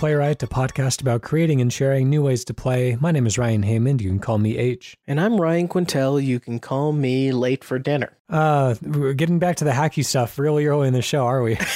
PlayWrite, a podcast about creating and sharing new ways to play. My name is Ryan Hamann. You can call me H. And I'm Ryan Quintal. You can call me late for dinner. Uh, we're getting back to the hacky stuff really early in the show, are we?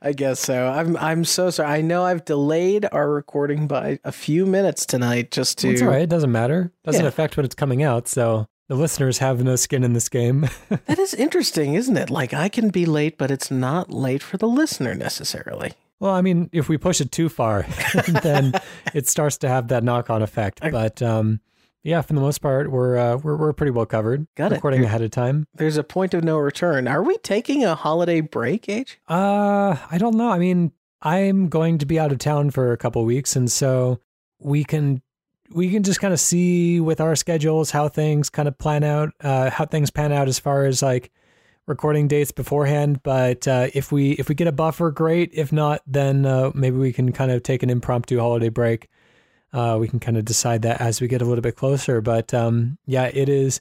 I guess so. I'm I'm so sorry. I know I've delayed our recording by a few minutes tonight just to It's all right. It doesn't matter. It Doesn't Yeah. affect when it's coming out. So the listeners have no skin in this game. That is interesting, isn't it? Like I can be late, but it's not late for the listener necessarily. Well, I mean, if we push it too far, then it starts to have that knock-on effect. But um, yeah, for the most part, we're uh, we're we're pretty well covered. Got it. Recording ahead of time. There's a point of no return. Are we taking a holiday break, H? Uh, I don't know. I mean, I'm going to be out of town for a couple weeks, and so we can we can just kind of see with our schedules how things kind of plan out, uh, how things pan out as far as like recording dates beforehand. But uh, if we if we get a buffer, great. If not, then uh, maybe we can kind of take an impromptu holiday break. Uh, we can kind of decide that as we get a little bit closer. But um, yeah, it is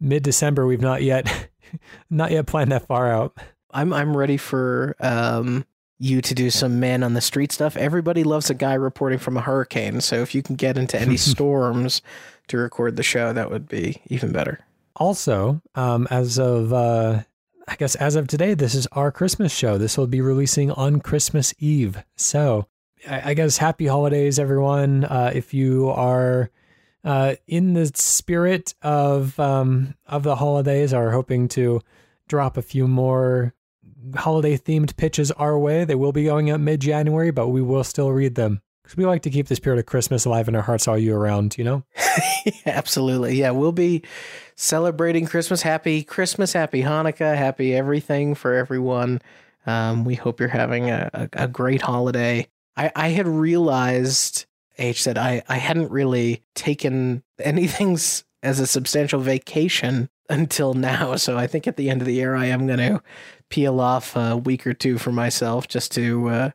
mid December. We've not yet not yet planned that far out. I'm I'm ready for um you to do some man on the street stuff. Everybody loves a guy reporting from a hurricane, so if you can get into any storms to record the show, that would be even better. Also, um, as of uh, I guess as of today, this is our Christmas show. This will be releasing on Christmas Eve. So I, guess happy holidays, everyone. Uh, if you are uh, in the spirit of um, of the holidays, are hoping to drop a few more holiday themed pitches our way. They will be going up mid January, but we will still read them because we like to keep the spirit of Christmas alive in our hearts all year round. You know. Absolutely. Yeah, we'll be celebrating Christmas. Happy Christmas, happy Hanukkah, happy everything for everyone. Um, we hope you're having a, a, a great holiday. I, I had realized, H said, I, I hadn't really taken anything as a substantial vacation until now. So I think at the end of the year, I am going to peel off a week or two for myself just to uh,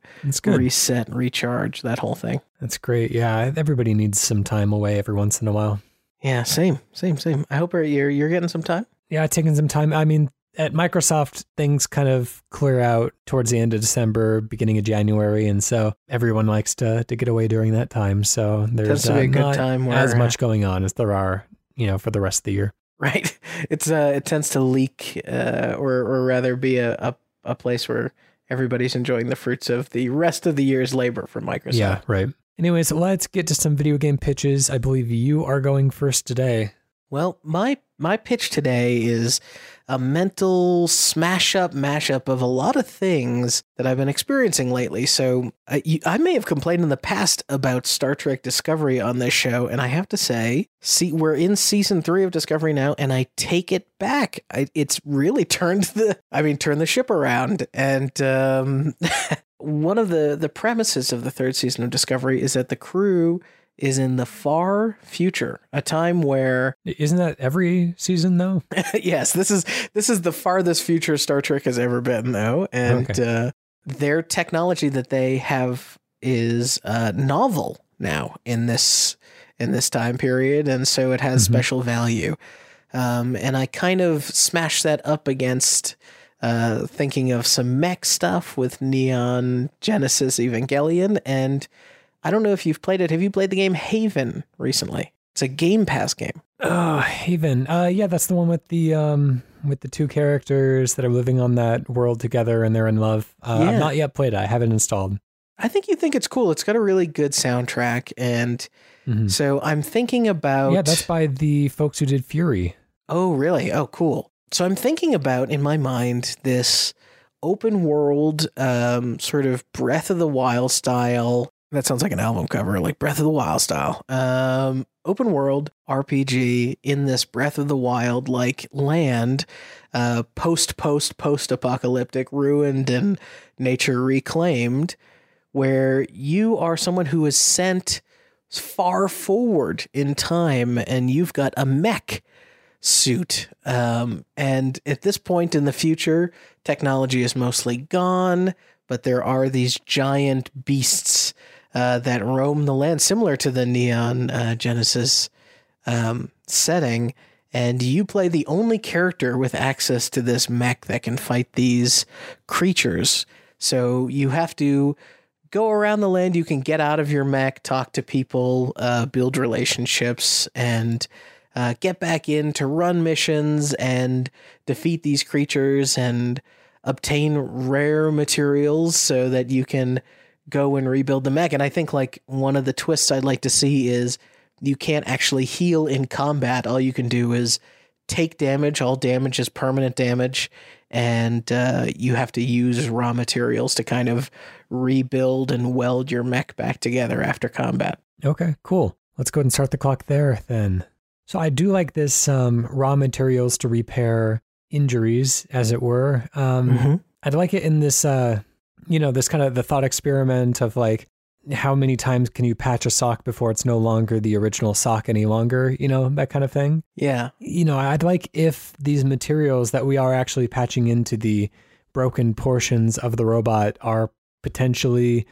reset and recharge that whole thing. That's great. Yeah, everybody needs some time away every once in a while. Yeah, same, same, same. I hope you're you're getting some time. Yeah, taking some time. I mean, at Microsoft, things kind of clear out towards the end of December, beginning of January, and so everyone likes to to get away during that time. So there's Tends to be uh, a good not as much going on as there are, you know, for the rest of the year. right. It's uh, it tends to leak, uh, or or rather be a, a a place where everybody's enjoying the fruits of the rest of the year's labor from Microsoft. Yeah, right. Anyways, let's get to some video game pitches. I believe you are going first today. Well, my my pitch today is a mental smash up mashup of a lot of things that I've been experiencing lately. So I, you, I may have complained in the past about Star Trek Discovery on this show, and I have to say, see, we're in season three of Discovery now, and I take it back. I, it's really turned the, I mean, turned the ship around, and um, one of the the premises of the third season of Discovery is that the crew is in the far future, a time where Isn't that every season though? yes, this is this is the farthest future Star Trek has ever been, though, and Okay. uh, their technology that they have is uh, novel now in this in this time period, and so it has Mhm. special value. Um, and I kind of smash that up against uh, thinking of some mech stuff with Neon Genesis Evangelion, and I don't know if you've played it. Have you played the game Haven recently? It's a Game Pass game. Oh, Haven. Uh, yeah, that's the one with the um with the two characters that are living on that world together and they're in love. Uh, Yeah. I've not yet played it. I haven't installed. I think you think it's cool. It's got a really good soundtrack, and Mhm. so I'm thinking about. Yeah, that's by the folks who did Furi. Oh, really? Oh, cool. So I'm thinking about in my mind this open world, um, sort of Breath of the Wild style. That sounds like an album cover, like Breath of the Wild style. Um, open world RPG in this Breath of the Wild like land, uh, post post post apocalyptic, ruined and nature reclaimed, where you are someone who is sent far forward in time and you've got a mech suit. Um, and at this point in the future, technology is mostly gone, but there are these giant beasts uh, that roam the land, similar to the Neon uh, Genesis um, setting. And you play the only character with access to this mech that can fight these creatures. So you have to go around the land. You can get out of your mech, talk to people, uh, build relationships, and uh, get back in to run missions and defeat these creatures and obtain rare materials so that you can go and rebuild the mech. And I think like one of the twists I'd like to see is you can't actually heal in combat. All you can do is take damage. All damage is permanent damage, and uh, you have to use raw materials to kind of rebuild and weld your mech back together after combat. Okay, cool. Let's go ahead and start the clock there then. So I do like this um, raw materials to repair injuries, as it were. Um, mm-hmm. I'd like it in this, uh, you know, this kind of the thought experiment of like, how many times can you patch a sock before it's no longer the original sock any longer, you know, that kind of thing. Yeah. You know, I'd like if these materials that we are actually patching into the broken portions of the robot are potentially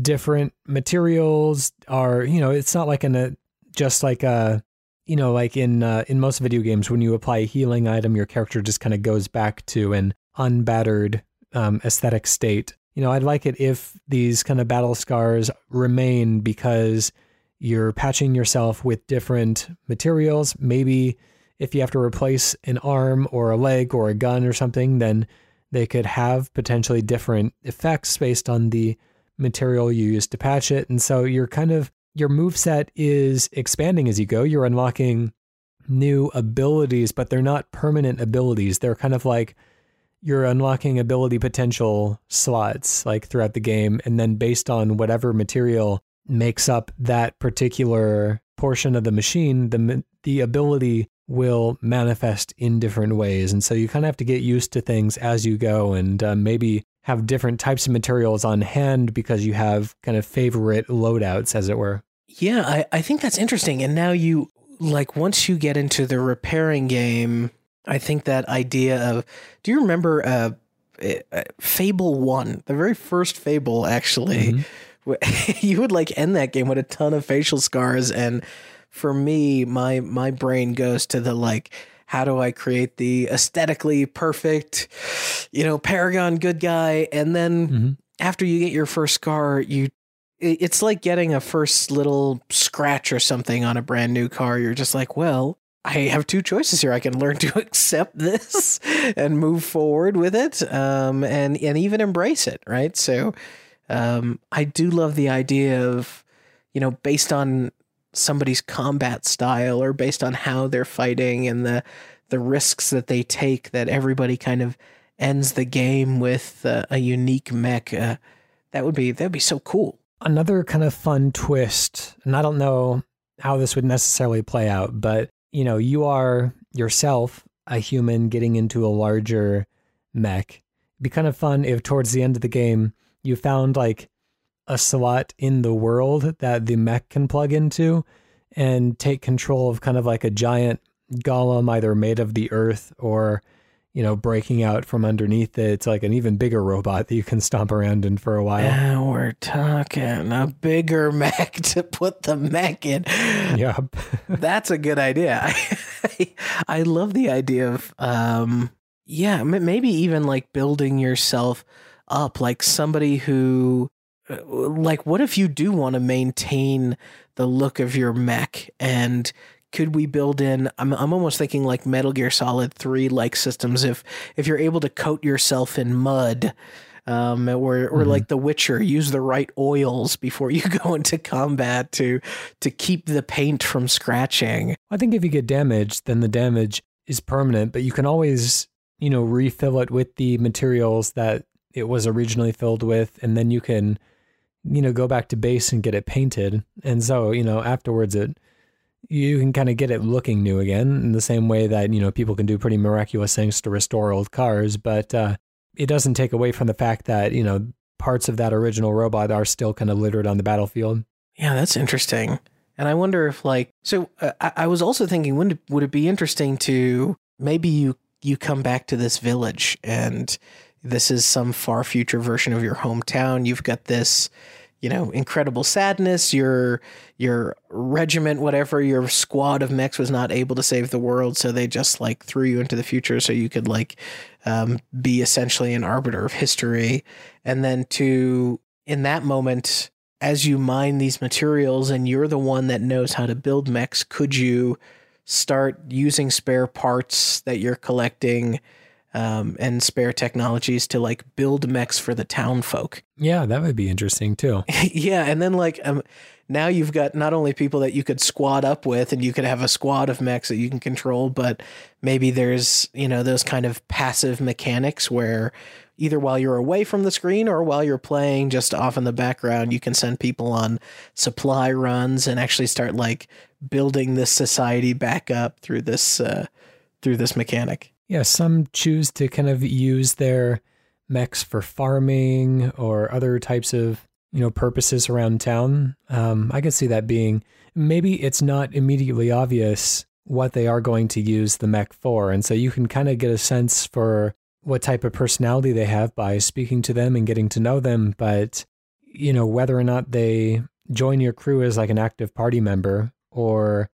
different materials are, you know, it's not like in a just like a you know, like in uh, in most video games when you apply a healing item your character just kind of goes back to an unbattered um, aesthetic state you know, I'd like it if these kind of battle scars remain because you're patching yourself with different materials. Maybe if you have to replace an arm or a leg or a gun or something, then they could have potentially different effects based on the material you use to patch it. And so you're kind of your move set is expanding as you go. You're unlocking new abilities, but they're not permanent abilities. They're kind of like you're unlocking ability potential slots like throughout the game and then based on whatever material makes up that particular portion of the machine the the ability will manifest in different ways. And so you kind of have to get used to things as you go and uh, maybe have different types of materials on hand because you have kind of favorite loadouts as it were. Yeah I, I think that's interesting. And now you like once you get into the repairing game I think that idea of do you remember uh, uh, Fable 1, the very first Fable actually mm-hmm. you would like end that game with a ton of facial scars and for me my my brain goes to the like how do I create the aesthetically perfect, you know, Paragon good guy? And then mm-hmm. after you get your first scar, you it's like getting a first little scratch or something on a brand new car. You're just like, well, I have two choices here. I can learn to accept this and move forward with it, um, and and even embrace it. Right. So, um, I do love the idea of, you know, based on somebody's combat style or based on how they're fighting and the the risks that they take, that everybody kind of ends the game with uh, a unique mech. Uh, that would be that would be so cool. Another kind of fun twist, and I don't know how this would necessarily play out, but you know, you are yourself a human getting into a larger mech. It'd be kind of fun if towards the end of the game you found like a slot in the world that the mech can plug into and take control of kind of like a giant golem either made of the earth or you know, breaking out from underneath it. It's like an even bigger robot that you can stomp around in for a while. Now we're talking a bigger mech to put the mech in. Yep. That's a good idea. I, I love the idea of, um, yeah, maybe even like building yourself up, like somebody who, uh, like, what if you do want to maintain the look of your mech and could we build in I'm I'm almost thinking like Metal Gear Solid 3 like systems if if you're able to coat yourself in mud um, or or mm-hmm. like The Witcher, use the right oils before you go into combat to to keep the paint from scratching. I think if you get damaged, then the damage is permanent, but you can always you know refill it with the materials that it was originally filled with, and then you can you know go back to base and get it painted, and so you know afterwards it you can kind of get it looking new again in the same way that you know people can do pretty miraculous things to restore old cars but uh, it doesn't take away from the fact that you know parts of that original robot are still kind of littered on the battlefield. Yeah that's interesting. And i wonder if like so uh, I, I, was also thinking would would it be interesting to maybe you you come back to this village and this is some far future version of your hometown. You've got this you know, incredible sadness. Your your regiment, whatever, your squad of mechs was not able to save the world, so they just like threw you into the future so you could like um, be essentially an arbiter of history, and then to in that moment, as you mine these materials and you're the one that knows how to build mechs, could you start using spare parts that you're collecting um, and spare technologies to like build mechs for the town folk? Yeah, that would be interesting too. yeah, and then like um, now you've got not only people that you could squad up with and you could have a squad of mechs that you can control, but maybe there's, you know, those kind of passive mechanics where either while you're away from the screen or while you're playing just off in the background, you can send people on supply runs and actually start like building this society back up through this uh, through this mechanic. Yeah, some choose to kind of use their mechs for farming or other types of you know purposes around town. Um, I could see that being maybe it's not immediately obvious what they are going to use the mech for, and so you can kind of get a sense for what type of personality they have by speaking to them and getting to know them. But you know whether or not they join your crew as like an active party member or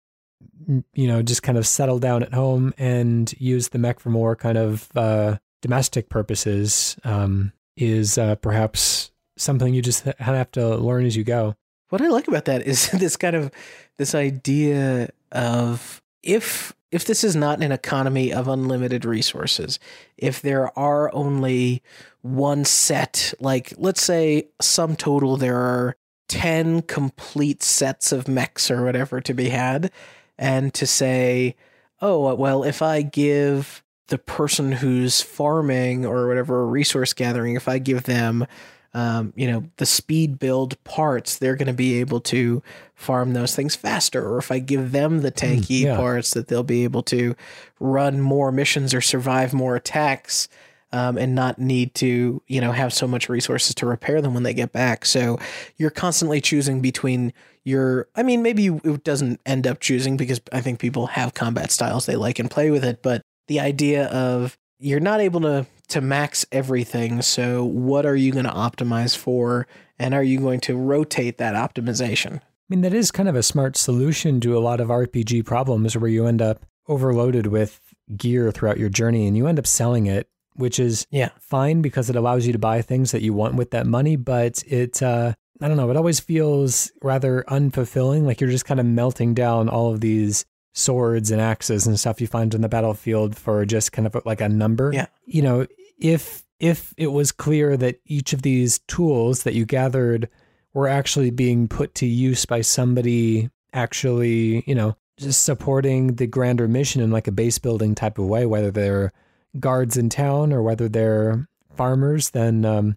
you know just kind of settle down at home and use the mech for more kind of uh, domestic purposes um, is uh, perhaps something you just have to learn as you go. What I like about that is this kind of this idea of if if this is not an economy of unlimited resources, if there are only one set, like let's say sum total there are 10 complete sets of mechs or whatever to be had, and to say, oh, well, if I give the person who's farming or whatever resource gathering, if I give them um, you know, the speed build parts, they're going to be able to farm those things faster. Or if I give them the hmm, tanky mm, yeah. parts, that they'll be able to run more missions or survive more attacks. Um, and not need to, you know, have so much resources to repair them when they get back. So you're constantly choosing between your. I mean, maybe it doesn't end up choosing because I think people have combat styles they like and play with it. But the idea of you're not able to to max everything. So, what are you going to optimize for? And are you going to rotate that optimization? I mean, that is kind of a smart solution to a lot of RPG problems where you end up overloaded with gear throughout your journey and you end up selling it, which is yeah. fine because it allows you to buy things that you want with that money. But it, uh, I don't know, it always feels rather unfulfilling. Like you're just kind of melting down all of these swords and axes and stuff you find on the battlefield for just kind of like a number. Yeah. You know, if if it was clear that each of these tools that you gathered were actually being put to use by somebody actually, you know, just supporting the grander mission in like a base building type of way, whether they're guards in town or whether they're farmers, then um,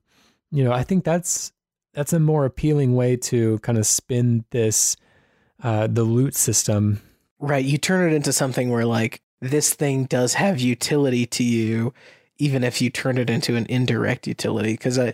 you know, I think that's that's a more appealing way to kind of spin this uh, the loot system. Right. You turn it into something where like this thing does have utility to you even if you turn it into an indirect utility. Because I,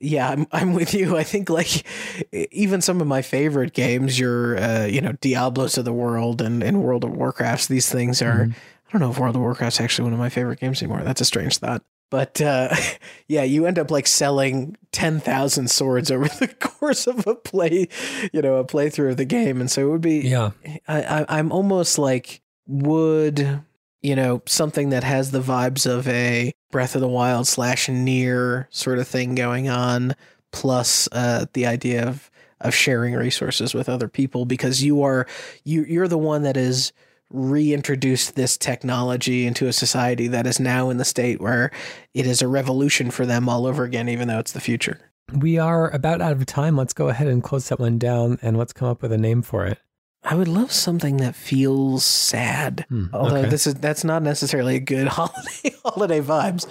yeah, I'm I'm with you. I think like even some of my favorite games, your uh, you know Diablos of the world and, and World of Warcrafts, these things are. Mm-hmm. I don't know if World of Warcraft's actually one of my favorite games anymore. That's a strange thought. But uh, yeah, you end up like selling ten thousand swords over the course of a play, you know, a playthrough of the game, and so it would be. Yeah, I, I I'm almost like would you know, something that has the vibes of a Breath of the Wild slash NieR sort of thing going on, plus uh, the idea of of sharing resources with other people because you are you you're the one that is reintroduced this technology into a society that is now in the state where it is a revolution for them all over again, even though it's the future. We are about out of time. Let's go ahead and close that one down and let's come up with a name for it. I would love something that feels sad. Hmm, Although okay. this is that's not necessarily a good holiday holiday vibes,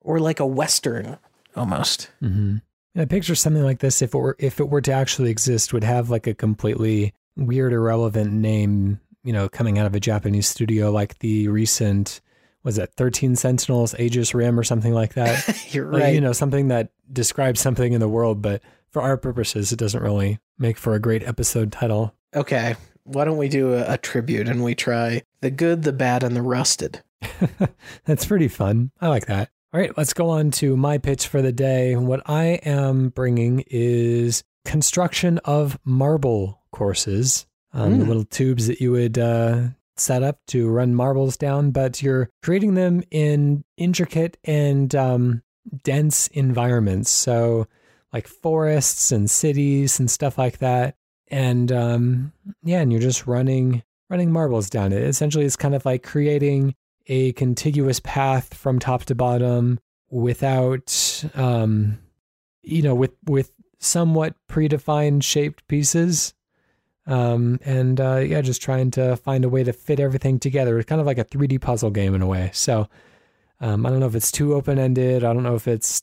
or like a western almost. Mm-hmm. I picture something like this if it were if it were to actually exist would have like a completely weird irrelevant name, you know, coming out of a Japanese studio like the recent was it 13 Sentinels Aegis Rim or something like that. You're like, right. You know, something that describes something in the world, but for our purposes, it doesn't really make for a great episode title. Okay, why don't we do a, a tribute and we try the good, the bad, and the rusted? That's pretty fun. I like that. All right, let's go on to my pitch for the day. What I am bringing is construction of marble courses, um, mm. the hmm. little tubes that you would uh, set up to run marbles down, but you're creating them in intricate and um, dense environments. So like forests and cities and stuff like that. And um, yeah, and you're just running running marbles down it. Essentially, it's kind of like creating a contiguous path from top to bottom without, um, you know, with with somewhat predefined shaped pieces. Um, and uh, yeah, just trying to find a way to fit everything together. It's kind of like a 3D puzzle game in a way. So um, I don't know if it's too open ended. I don't know if it's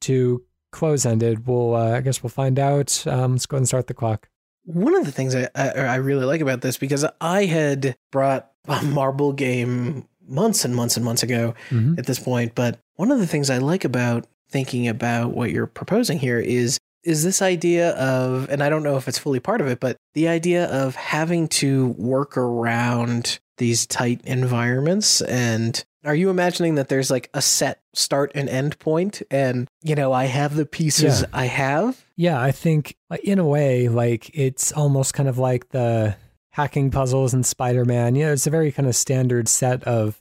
too close ended. We'll, uh, I guess we'll find out. Um, let's go ahead and start the clock. One of the things I, I, I really like about this because I had brought a marble game months and months and months ago Mhm. at this point, but one of the things I like about thinking about what you're proposing here is is this idea of and I don't know if it's fully part of it, but the idea of having to work around these tight environments and are you imagining that there's like a set start and end point and you know I have the pieces Yeah. I have Yeah, I think in a way, like it's almost kind of like the hacking puzzles in Spider Man. Yeah, it's a very kind of standard set of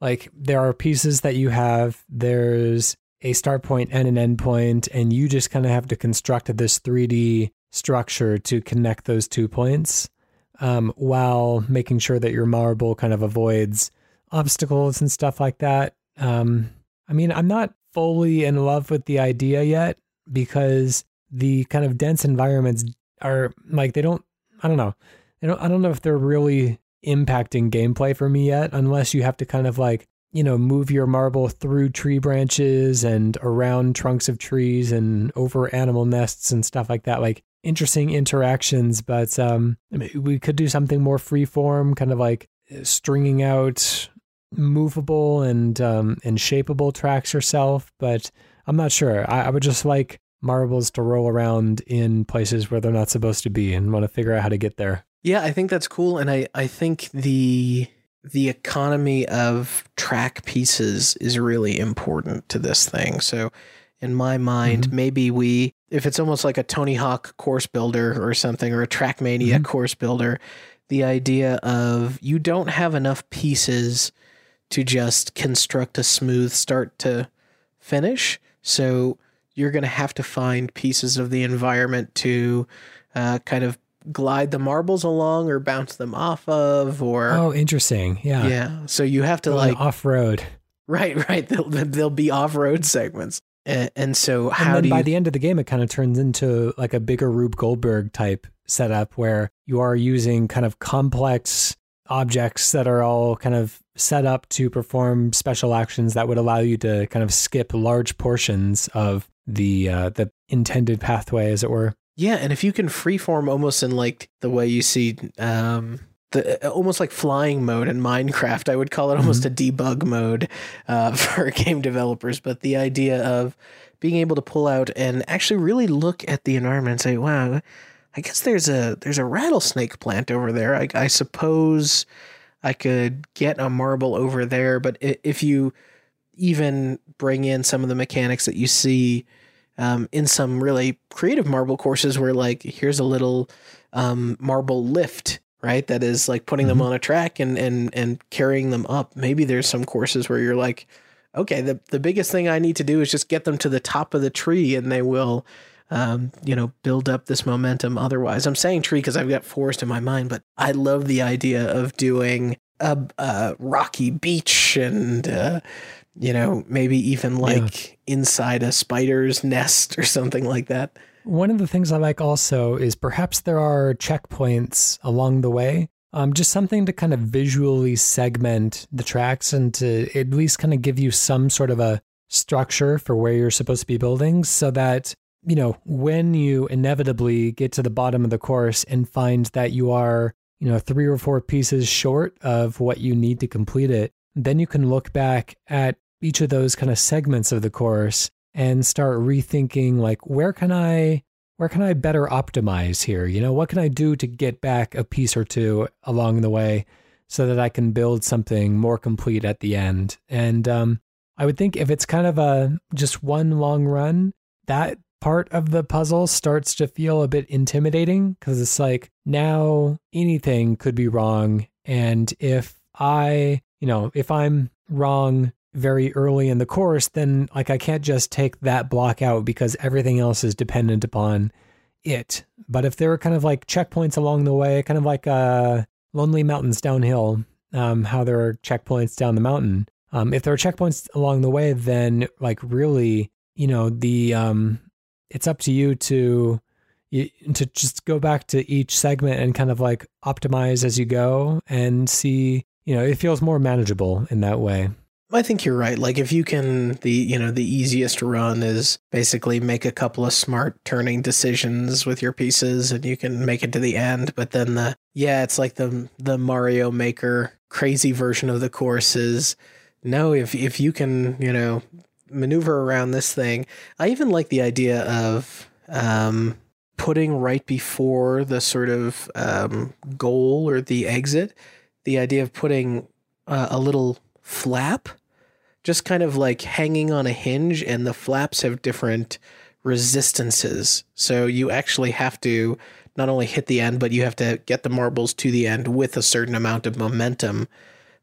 like there are pieces that you have, there's a start point and an end point, and you just kind of have to construct this 3D structure to connect those two points um, while making sure that your marble kind of avoids obstacles and stuff like that. Um, I mean, I'm not fully in love with the idea yet because the kind of dense environments are like they don't I don't know. They don't I don't know if they're really impacting gameplay for me yet unless you have to kind of like, you know, move your marble through tree branches and around trunks of trees and over animal nests and stuff like that. Like interesting interactions, but um we could do something more free form, kind of like stringing out movable and um and shapeable tracks yourself, but I'm not sure. I, I would just like marbles to roll around in places where they're not supposed to be and want to figure out how to get there. Yeah, I think that's cool, and I I think the the economy of track pieces is really important to this thing. So, in my mind, Mhm. maybe we if it's almost like a Tony Hawk course builder or something, or a Trackmania Mhm. course builder, the idea of you don't have enough pieces to just construct a smooth start to finish. So you're going to have to find pieces of the environment to uh, kind of glide the marbles along or bounce them off of, or Oh, interesting. Yeah. yeah. So you have to like off road. right, right. There'll, there'll be off road segments, and, and so And how then do by you? the end of the game, it kind of turns into like a bigger Rube Goldberg type setup where you are using kind of complex objects that are all kind of set up to perform special actions that would allow you to kind of skip large portions of the uh, the intended pathway, as it were. Yeah, and if you can freeform almost in like the way you see um the almost like flying mode in Minecraft, I would call it almost a debug mode uh, for game developers. But the idea of being able to pull out and actually really look at the environment and say, "Wow, I guess there's a there's a rattlesnake plant over there. I, I suppose I could get a marble over there." But if you even bring in some of the mechanics that you see um, in some really creative marble courses where like here's a little um, marble lift right? That is like putting them Mhm. on a track and and and carrying them up. Maybe there's some courses where you're like okay the, the biggest thing i need to do is just get them to the top of the tree and they will um, you know build up this momentum otherwise. I'm saying tree because i've got forest in my mind but i love the idea of doing a, a rocky beach and uh, you know maybe even like inside a spider's nest or something like that One of the things I like also is perhaps there are checkpoints along the way. Um, just something to kind of visually segment the tracks and to at least kind of give you some sort of a structure for where you're supposed to be building so that, you know, when you inevitably get to the bottom of the course and find that you are, you know, three or four pieces short of what you need to complete it, then you can look back at each of those kind of segments of the course and start rethinking like where can I where can I better optimize here? You know, what can I do to get back a piece or two along the way so that I can build something more complete at the end? And um, I would think if it's kind of a just one long run, that part of the puzzle starts to feel a bit intimidating because it's like now anything could be wrong. And if I, you know, if I'm wrong very early in the course, then like I can't just take that block out because everything else is dependent upon it. But if there are kind of like checkpoints along the way, kind of like uh, Lonely Mountains downhill, um, how there are checkpoints down the mountain. Um, if there are checkpoints along the way, then like really, you know, the um, it's up to you to to just go back to each segment and kind of like optimize as you go and see. You know, it feels more manageable in that way. I think you're right. Like if you can the you know the easiest run is basically make a couple of smart turning decisions with your pieces and you can make it to the end, but then the yeah, it's like the the Mario Maker crazy version of the course is no if if you can, you know, maneuver around this thing. I even like the idea of um putting right before the sort of um goal or the exit, the idea of putting uh, a little flap just kind of like hanging on a hinge, and the flaps have different resistances. So you actually have to not only hit the end, but you have to get the marbles to the end with a certain amount of momentum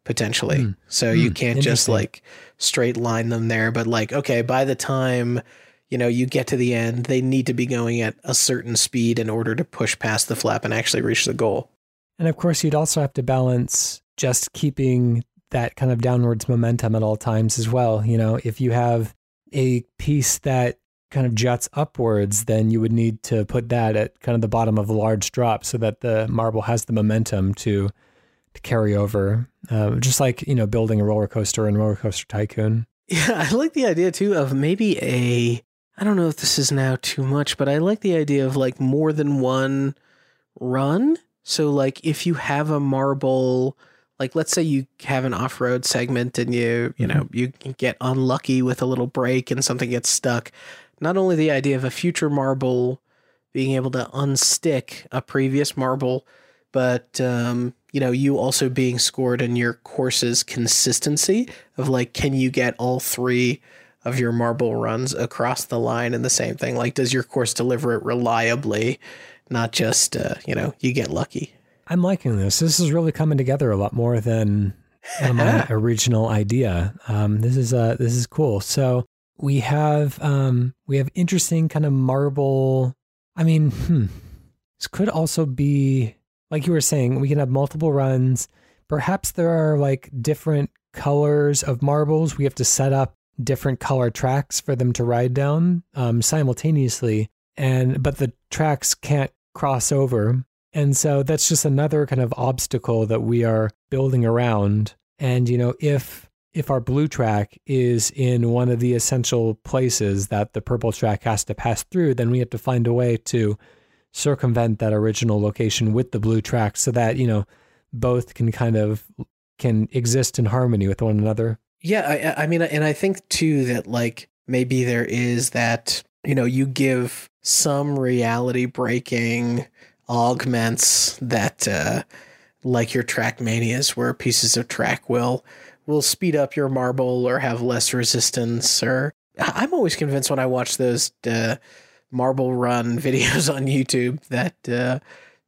potentially. Mm. So mm. you can't just like straight line them there, but like, okay, by the time you know you get to the end, they need to be going at a certain speed in order to push past the flap and actually reach the goal. And of course, you'd also have to balance just keeping that kind of downwards momentum at all times as well. You know, if you have a piece that kind of juts upwards, then you would need to put that at kind of the bottom of a large drop so that the marble has the momentum to to carry over. Uh, just like you know, building a roller coaster and Roller Coaster Tycoon. Yeah, I like the idea too of maybe a. I don't know if this is now too much, but I like the idea of like more than one run. So like if you have a marble like let's say you have an off-road segment and you you know mm-hmm. you get unlucky with a little break and something gets stuck not only the idea of a future marble being able to unstick a previous marble but um, you know you also being scored in your course's consistency of like can you get all three of your marble runs across the line in the same thing like does your course deliver it reliably not just uh, you know you get lucky I'm liking this. This is really coming together a lot more than my original idea. Um, this is uh, this is cool. So we have um, we have interesting kind of marble. I mean, hmm, this could also be like you were saying. We can have multiple runs. Perhaps there are like different colors of marbles. We have to set up different color tracks for them to ride down um, simultaneously, and but the tracks can't cross over. And so that's just another kind of obstacle that we are building around. And, you know, if if our blue track is in one of the essential places that the purple track has to pass through, then we have to find a way to circumvent that original location with the blue track so that, you know, both can kind of can exist in harmony with one another. Yeah, I, I mean, and I think too that like maybe there is that, you know, you give some reality breaking augments that uh, like your Trackmanias, where pieces of track will will speed up your marble or have less resistance or i'm always convinced when i watch those uh, marble run videos on youtube that uh,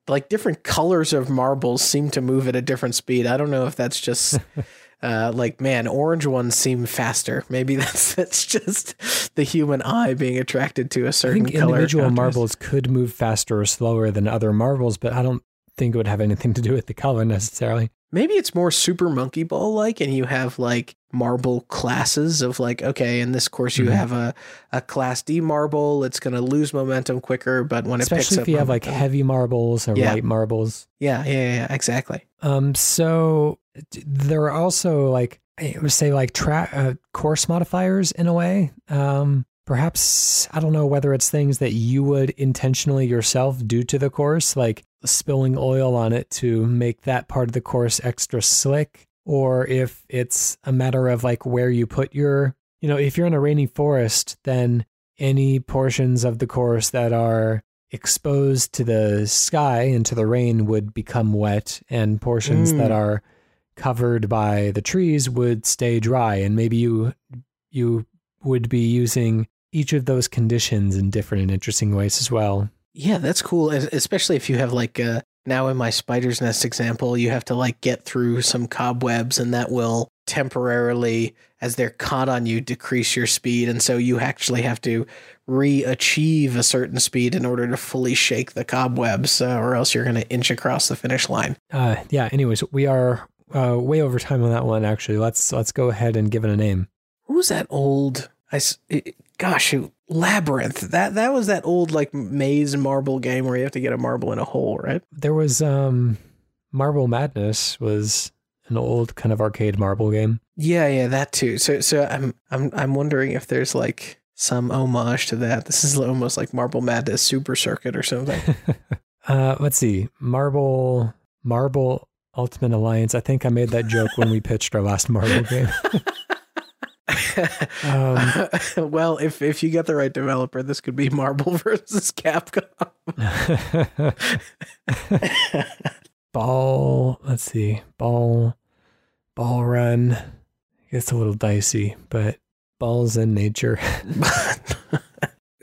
like different colors of marbles seem to move at a different speed. I don't know if that's just uh, like man, orange ones seem faster. Maybe that's that's just the human eye being attracted to a certain. Color. I think individual marbles could move faster or slower than other marbles, but I don't think it would have anything to do with the color necessarily. Maybe it's more Super Monkey Ball like, and you have like marble classes of like, okay, in this course you mm-hmm. have a, a class D marble, it's going to lose momentum quicker, but when Especially it picks up, if you momentum, have like heavy marbles or yeah. light marbles. Yeah, yeah, yeah, exactly. Um, so there are also like I would say like track uh, course modifiers in a way. Um, perhaps I don't know whether it's things that you would intentionally yourself do to the course, like spilling oil on it to make that part of the course extra slick, or if it's a matter of like where you put your, you know, if you're in a rainy forest, then any portions of the course that are exposed to the sky and to the rain would become wet, and portions mm. that are covered by the trees would stay dry and maybe you you would be using each of those conditions in different and interesting ways as well. Yeah, that's cool. Especially if you have like uh, now in my spider's nest example, you have to like get through some cobwebs and that will temporarily as they're caught on you decrease your speed and so you actually have to re-achieve a certain speed in order to fully shake the cobwebs uh, or else you're going to inch across the finish line Uh, yeah. Anyways, we are uh, way over time on that one. Actually, let's let's go ahead and give it a name. Who's that old I it- gosh shoot, labyrinth that that was that old like maze marble game where you have to get a marble in a hole right There was um, Marble Madness was an old kind of arcade marble game. yeah yeah that too so so i'm i'm i'm wondering if there's like some homage to that this is almost like marble madness super circuit or something uh, let's see, Marble Marble Ultimate Alliance. I think I made that joke when we pitched our last Marvel game. Um, well, if if you get the right developer, this could be Marvel versus Capcom. ball. Let's see, ball, ball run. It's a little dicey, but balls in nature.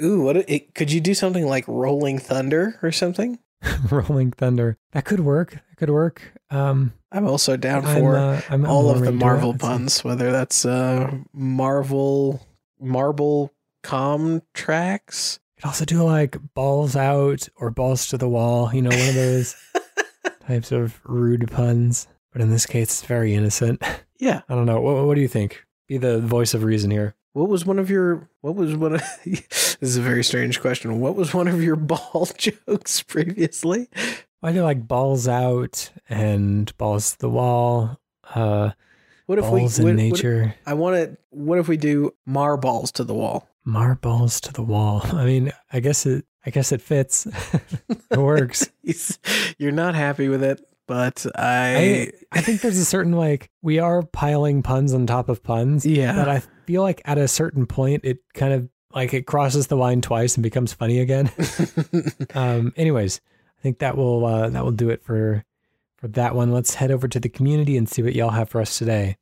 Ooh, what it, could you do something like Rolling Thunder or something? Rolling Thunder. That could work. That could work. Um, I'm also down I'm, for uh, I'm, I'm all of the. Marvel puns, whether that's uh Marvel, Marble Com tracks. Could also do like balls out or balls to the wall. You know, one of those types of rude puns. But in this case, it's very innocent. Yeah. I don't know. What, what do you think? Be the voice of reason here. What was one of your? What was one of? this is a very strange question. What was one of your ball jokes previously? I do like balls out and balls to the wall. Uh, What if balls we? in what- what- nature. I want to. What if we do marballs to the wall? Marbles to the wall. I mean, I guess it. I guess it fits. it works. You're not happy with it, but I. I I think there's a certain like we are piling puns on top of puns. yeah. But I feel like at a certain point, it kind of like it crosses the line twice and becomes funny again. um, anyways, I think that will uh, that will do it for for that one. Let's head over to the community and see what y'all have for us today.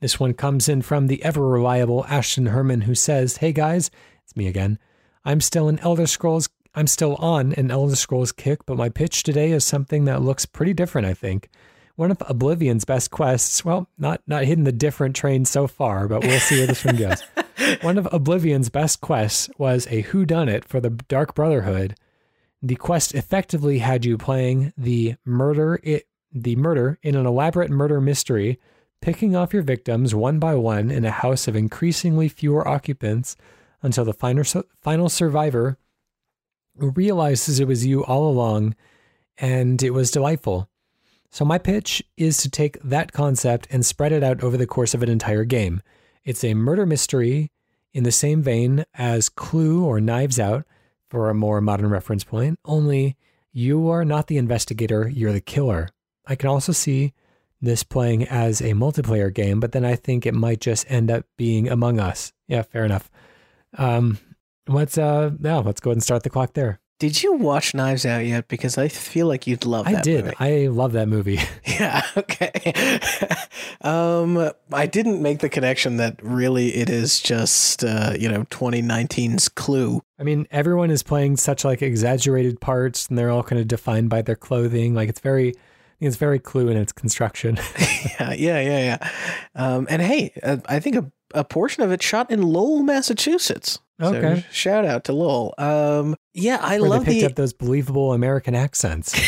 This one comes in from the ever reliable Ashton Hermann, who says, "Hey guys, it's me again. I'm still an Elder Scrolls. I'm still on an Elder Scrolls kick, but my pitch today is something that looks pretty different. I think." One of Oblivion's best quests, well, not not hitting the different train so far, but we'll see where this one goes. One of Oblivion's best quests was a whodunit for the Dark Brotherhood. The quest effectively had you playing the murder it, the murder in an elaborate murder mystery, picking off your victims one by one in a house of increasingly fewer occupants until the final final survivor realizes it was you all along and it was delightful. So my pitch is to take that concept and spread it out over the course of an entire game. It's a murder mystery in the same vein as Clue or Knives Out, for a more modern reference point, only you are not the investigator, you're the killer. I can also see this playing as a multiplayer game, but then I think it might just end up being Among Us. Yeah, fair enough. Um, let's uh, now let's go ahead and start the clock there. Did you watch Knives Out yet? Because I feel like you'd love I that. did. movie. I did. I love that movie. Yeah. Okay. um, I didn't make the connection that really it is just uh, you know 2019's Clue. I mean, everyone is playing such like exaggerated parts, and they're all kind of defined by their clothing. Like it's very, it's very Clue in its construction. yeah, yeah, yeah, yeah. Um, and hey, uh, I think a, a portion of it shot in Lowell, Massachusetts. So Okay. shout out to Lowell. Um, yeah, I where love they picked the up those believable American accents.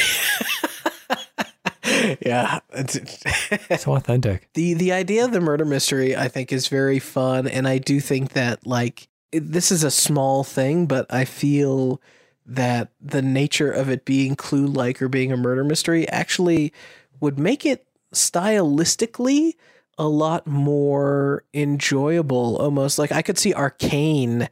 yeah. it's- so authentic. the the idea of the murder mystery I think is very fun, and I do think that like it, this is a small thing, but I feel that the nature of it being clue like or being a murder mystery actually would make it stylistically a lot more enjoyable almost like i could see arcane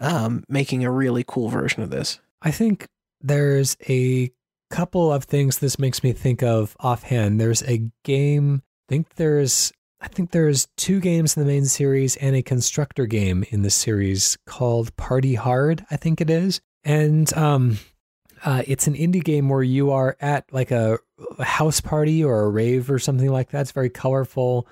um, making a really cool version of this I think there's a couple of things this makes me think of offhand. There's a game. I think there's. I think there's two games in the main series and a constructor game in the series called Party Hard. I think it is, and um, uh, it's an indie game where you are at like a, a house party or a rave or something like that. It's very colorful,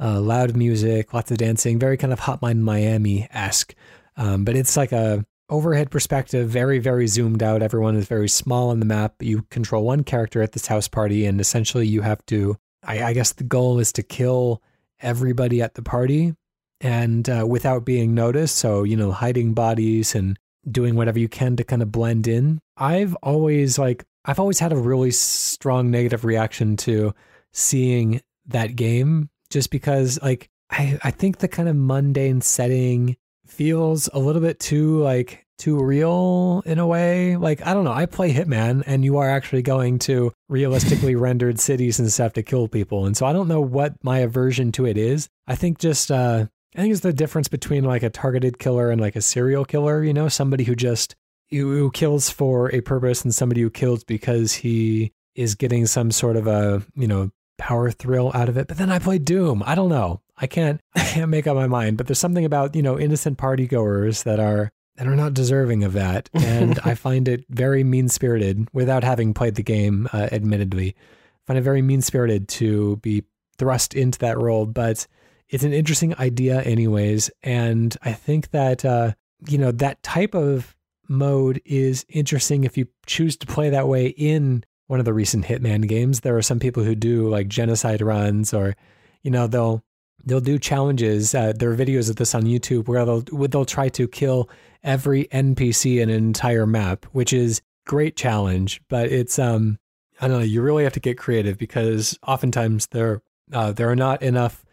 uh, loud music, lots of dancing, very kind of Hotline Miami esque. Um, but it's like a overhead perspective, very, very zoomed out. Everyone is very small on the map. You control one character at this house party, and essentially you have to. I, I guess the goal is to kill everybody at the party and uh, without being noticed. So, you know, hiding bodies and doing whatever you can to kind of blend in. I've always like, I've always had a really strong negative reaction to seeing that game just because, like, I, I think the kind of mundane setting feels a little bit too like too real in a way. Like, I don't know, I play Hitman and you are actually going to realistically rendered cities and stuff to kill people. And so I don't know what my aversion to it is. I think just, uh, I think it's the difference between like a targeted killer and like a serial killer, you know, somebody who just, who kills for a purpose and somebody who kills because he is getting some sort of a, you know, power thrill out of it. But then I play Doom. I don't know. I can't I can't make up my mind, but there's something about, you know, innocent party goers that are that are not deserving of that. And I find it very mean spirited without having played the game, uh, admittedly. I find it very mean spirited to be thrust into that role, but it's an interesting idea, anyways. And I think that, uh, you know, that type of mode is interesting if you choose to play that way in one of the recent Hitman games. There are some people who do like genocide runs or, you know, they'll they'll do challenges. Uh, there are videos of this on YouTube where they'll they'll try to kill every NPC in an entire map, which is great challenge. But it's um I don't know. You really have to get creative because oftentimes there uh, there are not enough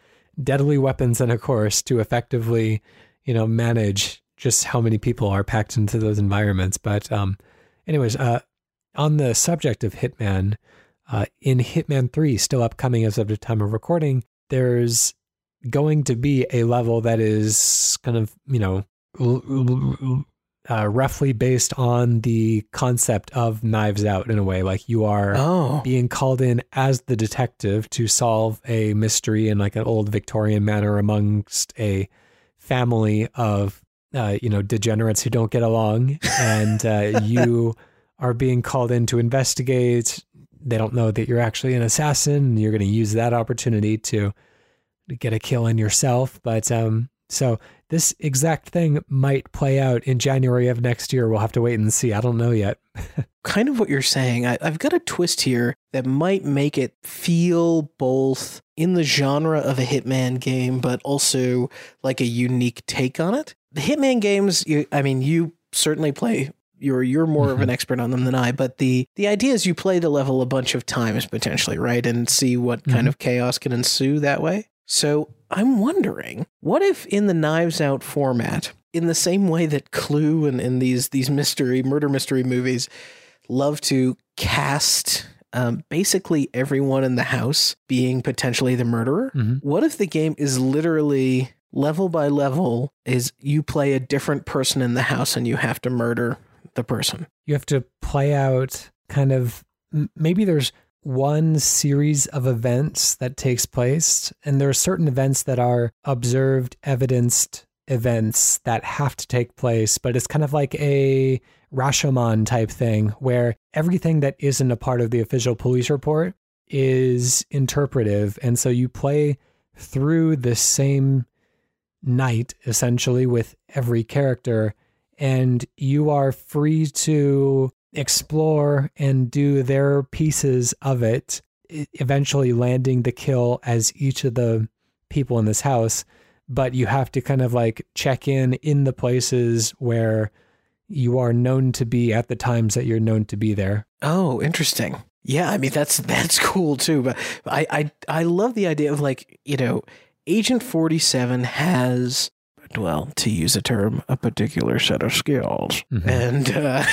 deadly weapons in a course to effectively you know manage just how many people are packed into those environments. But um, anyways, uh, on the subject of Hitman, uh, in Hitman 3, still upcoming as of the time of recording, there's going to be a level that is kind of, you know, uh, roughly based on the concept of Knives Out in a way. Like you are Oh. being called in as the detective to solve a mystery in like an old Victorian manner amongst a family of, uh, you know, degenerates who don't get along. And uh, you are being called in to investigate. They don't know that you're actually an assassin. You're going to use that opportunity to, get a kill in yourself. But um, so this exact thing might play out in January of next year. We'll have to wait and see. I don't know yet. kind of what you're saying. I, I've got a twist here that might make it feel both in the genre of a Hitman game, but also like a unique take on it. The Hitman games, you, I mean, you certainly play. You're you're more of an expert on them than I, but the the idea is you play the level a bunch of times potentially, right, and see what kind Mhm. of chaos can ensue that way. So I'm wondering, what if in the Knives Out format, in the same way that Clue and, and these these mystery murder mystery movies love to cast um, basically everyone in the house being potentially the murderer. Mhm. What if the game is literally level by level is you play a different person in the house and you have to murder the person? you have to play out kind of maybe there's one series of events that takes place and there are certain events that are observed evidenced events that have to take place but it's kind of like a rashomon type thing where everything that isn't a part of the official police report is interpretive and so you play through the same night essentially with every character and you are free to explore and do their pieces of it, eventually landing the kill as each of the people in this house. But you have to kind of like check in in the places where you are known to be at the times that you're known to be there. Oh, interesting. Yeah, I mean that's that's cool too. But I I I love the idea of like you know, Agent Forty Seven has well, to use a term, a particular set of skills, Mhm. and uh,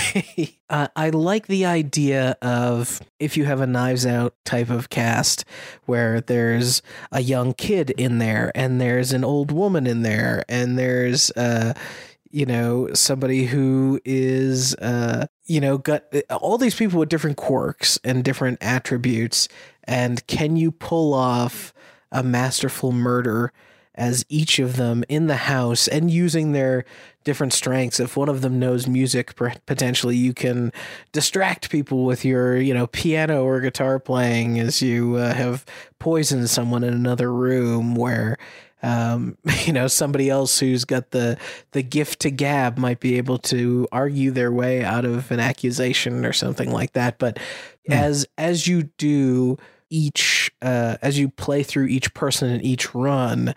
uh, I like the idea of if you have a Knives Out type of cast where there's a young kid in there, and there's an old woman in there, and there's uh you know somebody who is uh you know got all these people with different quirks and different attributes and can you pull off a masterful murder as each of them in the house and using their different strengths if one of them knows music potentially you can distract people with your you know piano or guitar playing as you uh, have poisoned someone in another room where um, you know somebody else who's got the the gift to gab might be able to argue their way out of an accusation or something like that but Hmm. as as you do each uh, as you play through each person in each run,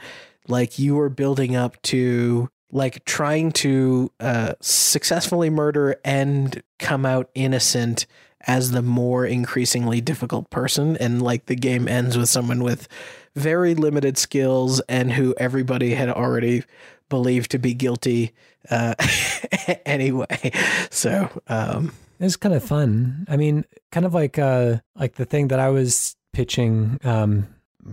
like you are building up to like trying to uh, successfully murder and come out innocent as the more increasingly difficult person. And like the game ends with someone with very limited skills and who everybody had already believed to be guilty uh, anyway. So um it's kind of fun. I mean kind of like uh like the thing that i was pitching um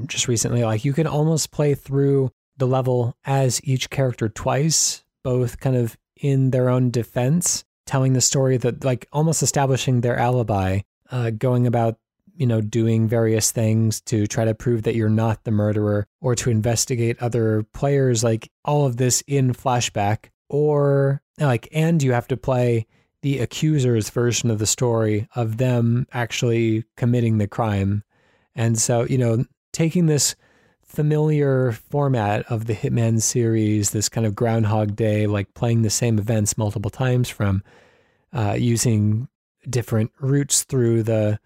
just recently like you can almost play through the level as each character twice both kind of in their own defense telling the story that like almost establishing their alibi, uh, going about you know doing various things to try to prove that you're not the murderer or to investigate other players like all of this in flashback. Or like and you have to play the accuser's version of the story of them actually committing the crime and so you know taking this familiar format of the Hitman series, this kind of Groundhog Day, like playing the same events multiple times from uh, using different routes through the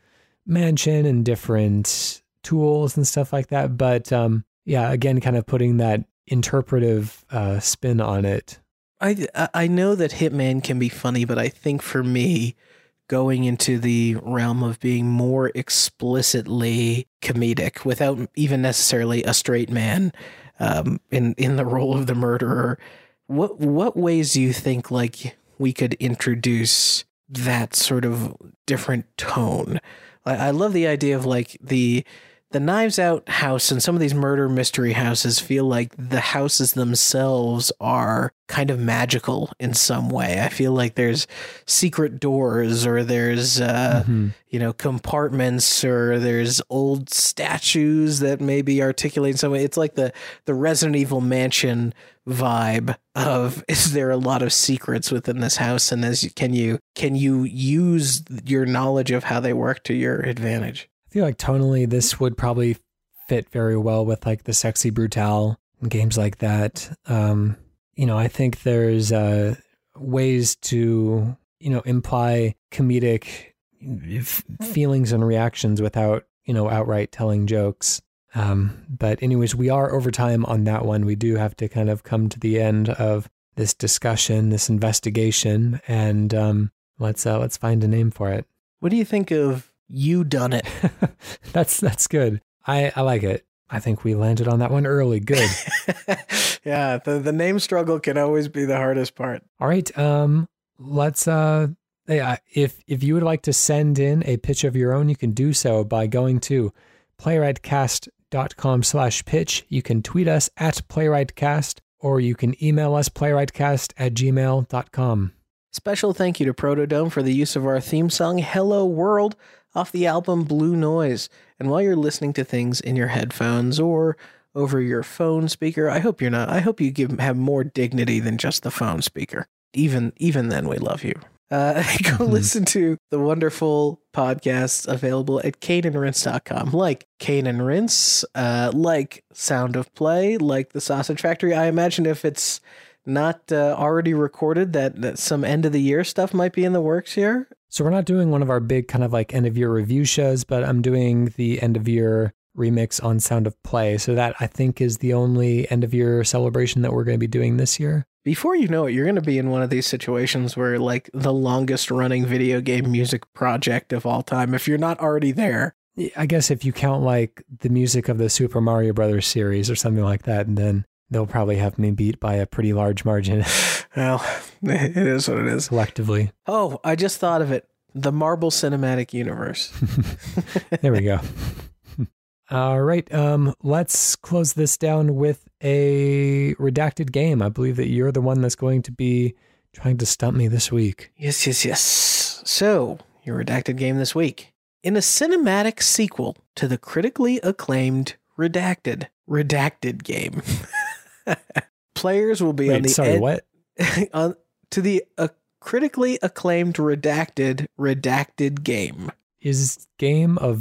mansion and different tools and stuff like that. But um, yeah, again, kind of putting that interpretive uh, spin on it. I I know that Hitman can be funny, but I think for me, going into the realm of being more explicitly comedic without even necessarily a straight man um, in in the role of the murderer. What what ways do you think like we could introduce that sort of different tone? I, I love the idea of like the the Knives Out house and some of these murder mystery houses feel like the houses themselves are kind of magical in some way. I feel like there's secret doors or there's uh, mm-hmm. you know compartments or there's old statues that maybe articulate in some way. It's like the the Resident Evil mansion vibe of is there a lot of secrets within this house and as can you can you use your knowledge of how they work to your advantage? Feel like tonally this would probably fit very well with like the Sexy Brutale games like that. Um, you know, I think there's uh, ways to you know imply comedic f- feelings and reactions without you know outright telling jokes. Um, but anyways, we are over time on that one. We do have to kind of come to the end of this discussion, this investigation, and um, let's uh, let's find a name for it. What do you think of Youdunnit. that's that's good. I I like it. I think we landed on that one early. Good. yeah, the the name struggle can always be the hardest part. All right. Um let's uh yeah, if if you would like to send in a pitch of your own, you can do so by going to playwritecast.com slash pitch. You can tweet us at playwritecast or you can email us playwritecast at gmail.com. Special thank you to Protodome for the use of our theme song, Hello World off the album Blue Noise. And while you're listening to things in your headphones or over your phone speaker, I hope you're not. I hope you give have more dignity than just the phone speaker. Even even then, we love you. Uh, go mm-hmm. listen to the wonderful podcasts available at caneandrinse.com, like Cane and Rinse, uh, like Sound of Play, like The Sausage Factory. I imagine if it's not uh, already recorded, that, that some end of the year stuff might be in the works here. So we're not doing one of our big kind of like end of year review shows, but I'm doing the end of year remix on Sound of Play. So that I think is the only end of year celebration that we're going to be doing this year. Before you know it, you're going to be in one of these situations where like the longest running video game music project of all time, if you're not already there. I guess if you count like the music of the Super Mario Brothers series or something like that, and then they'll probably have me beat by a pretty large margin. well, it is what it is. Collectively. Oh, I just thought of it. The Marvel Cinematic Universe. there we go. All right. Um, let's close this down with a redacted game. I believe that you're the one that's going to be trying to stump me this week. Yes, yes, yes. So, your redacted game this week. In a cinematic sequel to the critically acclaimed Redacted, Redacted game. Players will be Wait, on the sorry, ed- what? on to the uh, critically acclaimed redacted redacted game. Is game a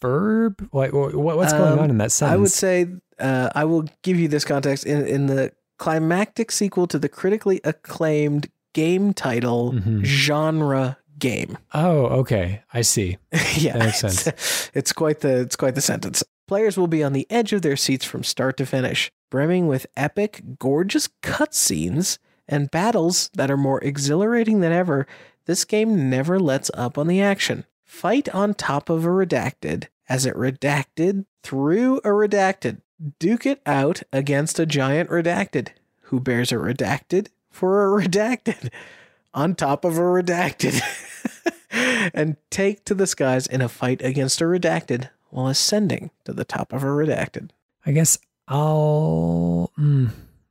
verb? What, what's going um, on in that sentence? I would say uh, I will give you this context in in the climactic sequel to the critically acclaimed game title mm-hmm. genre game. Oh, okay. I see. yeah, That makes it's- sense. It's, quite the it's quite the sentence. Players will be on the edge of their seats from start to finish, brimming with epic, gorgeous cutscenes and battles that are more exhilarating than ever. This game never lets up on the action. Fight on top of a redacted, as it redacted through a redacted. Duke it out against a giant redacted, who bears a redacted for a redacted on top of a redacted and take to the skies in a fight against a redacted while ascending to the top of a redacted. I guess I'll. Mm,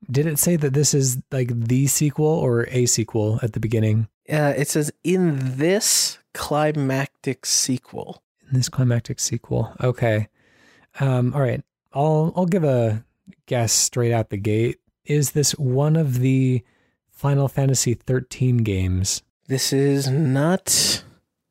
did it say that this is like the sequel or a sequel at the beginning? Uh, it says in this climactic sequel. In this climactic sequel. Okay. Um, all right. I'll I'll give a guess straight out the gate. Is this one of the Final Fantasy 13 games? This is not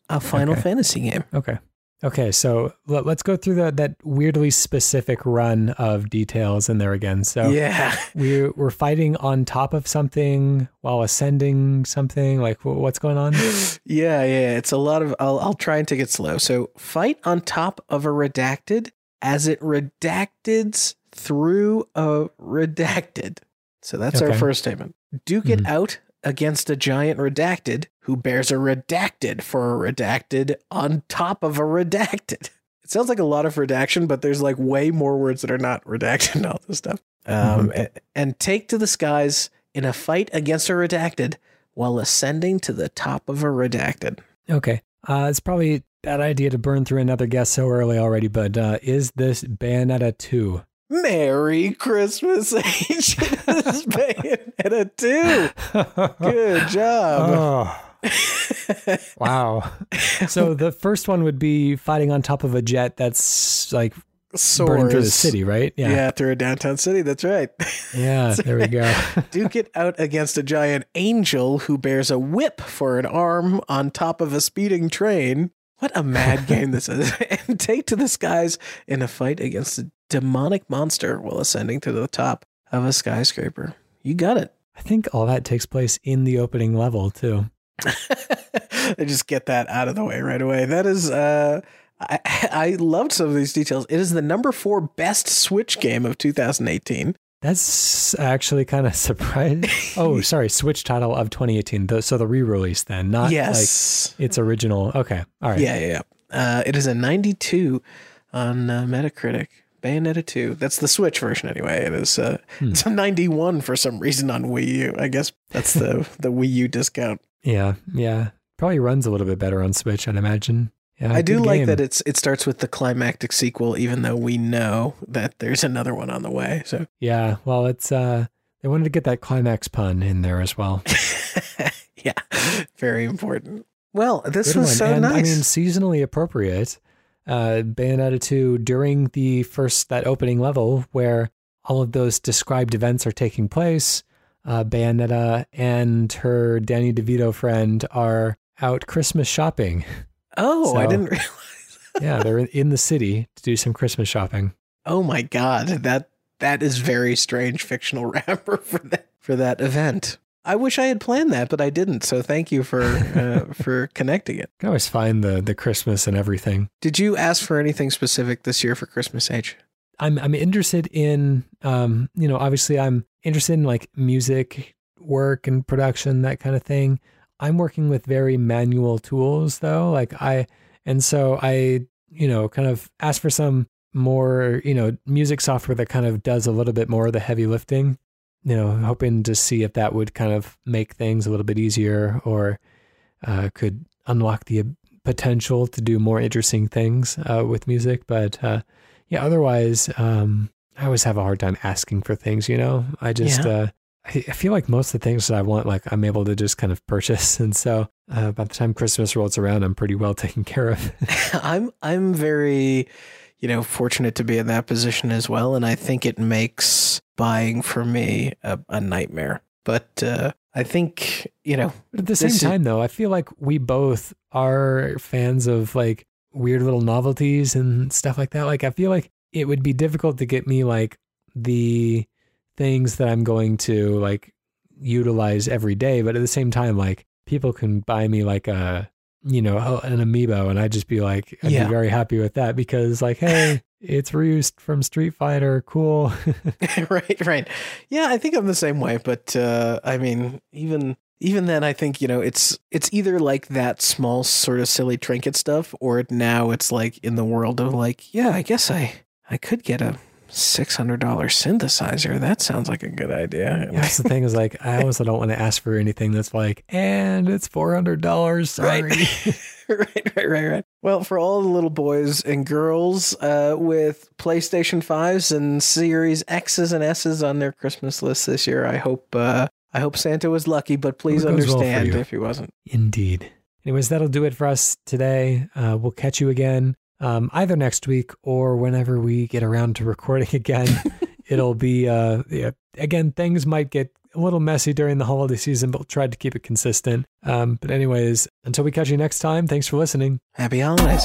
a Final Okay. Fantasy game. Okay. Okay, so let, us go through that that weirdly specific run of details in there again. So Yeah. we we're fighting on top of something while ascending something. Like what's going on? Yeah, yeah. It's a lot of I'll I'll try and take it slow. So fight on top of a redacted as it redacteds through a redacted. So that's our first statement. Duke it mm-hmm. out against a giant redacted who bears a redacted for a redacted on top of a redacted. It sounds like a lot of redaction, but there's like way more words that are not redacted and all this stuff. Um, a- and take to the skies in a fight against a redacted while ascending to the top of a redacted. Okay. Uh, it's probably a bad idea to burn through another guess so early already, but uh, is this Bayonetta 2? Merry Christmas, H. This Bayonetta 2. Good job. oh, wow. So the first one would be fighting on top of a jet that's like burned through the city, right? Yeah. through a downtown city. That's right. Yeah, there we go. Duke it out against a giant angel who bears a whip for an arm on top of a speeding train. What a mad game this is. and take to the skies in a fight against a demonic monster while ascending to the top of a skyscraper. You got it. I think all that takes place in the opening level too. I just get that out of the way right away. That is, uh, I, I loved some of these details. It is the number four best Switch game of 2018. That's actually kind of surprising. Oh, sorry, Switch title of 2018. The, so the re-release then, not yes. like its original. Okay, all right. Yeah, yeah, yeah. Uh, it is a 92 on uh, Metacritic. Bayonetta 2. That's the Switch version anyway. It is uh, Hmm. it's a 91 for some reason on Wii U. I guess that's the the Wii U discount. Yeah, yeah. Probably runs a little bit better on Switch, I'd imagine. Yeah, I do good like that it's it starts with the climactic sequel even though we know that there's another one on the way. So Yeah, well, it's uh, they wanted to get that climax pun in there as well. yeah, very important. Well, this Good was one. so and, nice. I mean, seasonally appropriate. Uh, Bayonetta 2 during the first that opening level where all of those described events are taking place. Uh, Bayonetta and her Danny DeVito friend are out Christmas shopping. oh, I didn't realize. Yeah, they're in, the city to do some Christmas shopping. Oh my god, that that is very strange fictional wrapper for that for that event. I wish I had planned that, but I didn't. So thank you for uh, for connecting it. Can always find the the Christmas and everything. Did you ask for anything specific this year for Christmas H? I'm I'm interested in um you know obviously I'm interested in like music work and production that kind of thing. I'm working with very manual tools though like I and so I you know kind of ask for some more you know music software that kind of does a little bit more of the heavy lifting. You know hoping to see if that would kind of make things a little bit easier or uh, could unlock the potential to do more interesting things uh, with music but uh, yeah otherwise um i always have a hard time asking for things you know? I just Yeah. uh I, feel like most of the things that i want like i'm able to just kind of purchase. And so uh, by the time christmas rolls around i'm pretty well taken care of. I'm I'm very, you know, fortunate to be in that position as well, and I think it makes buying for me a, a nightmare. But uh, I think you know, but at the same This is- time though i feel like we both are fans of like weird little novelties and stuff like that. Like i feel like it would be difficult to get me like the things that i'm going to like utilize every day but at the same time like people can buy me like a you know, an amiibo, and I'd just be like, I'd Yeah. be very happy with that because, like, hey, it's Roost from Street Fighter, cool. right, right. Yeah, I think I'm the same way, but uh I mean, even even then I think, you know, it's it's either like that small sort of silly trinket stuff or now it's like in the world of like, yeah, I guess I I could get a $600 synthesizer. That sounds like a good idea. Yeah, that's the thing is like, I also don't want to ask for anything that's like, and it's four hundred dollars. Sorry. right, right, right, right. Well, for all the little boys and girls uh, with PlayStation 5s and Series X's and S's on their Christmas list this year, I hope uh, I hope Santa was lucky, but please Hope it goes well understand you. if he wasn't. Indeed. Anyways, that'll do it for us today. Uh, we'll catch you again um, either next week or whenever we get around to recording again. It'll be, uh, yeah, again, things might get a little messy during the holiday season, but we'll try to keep it consistent. Um, but, anyways, until we catch you next time, thanks for listening. Happy holidays.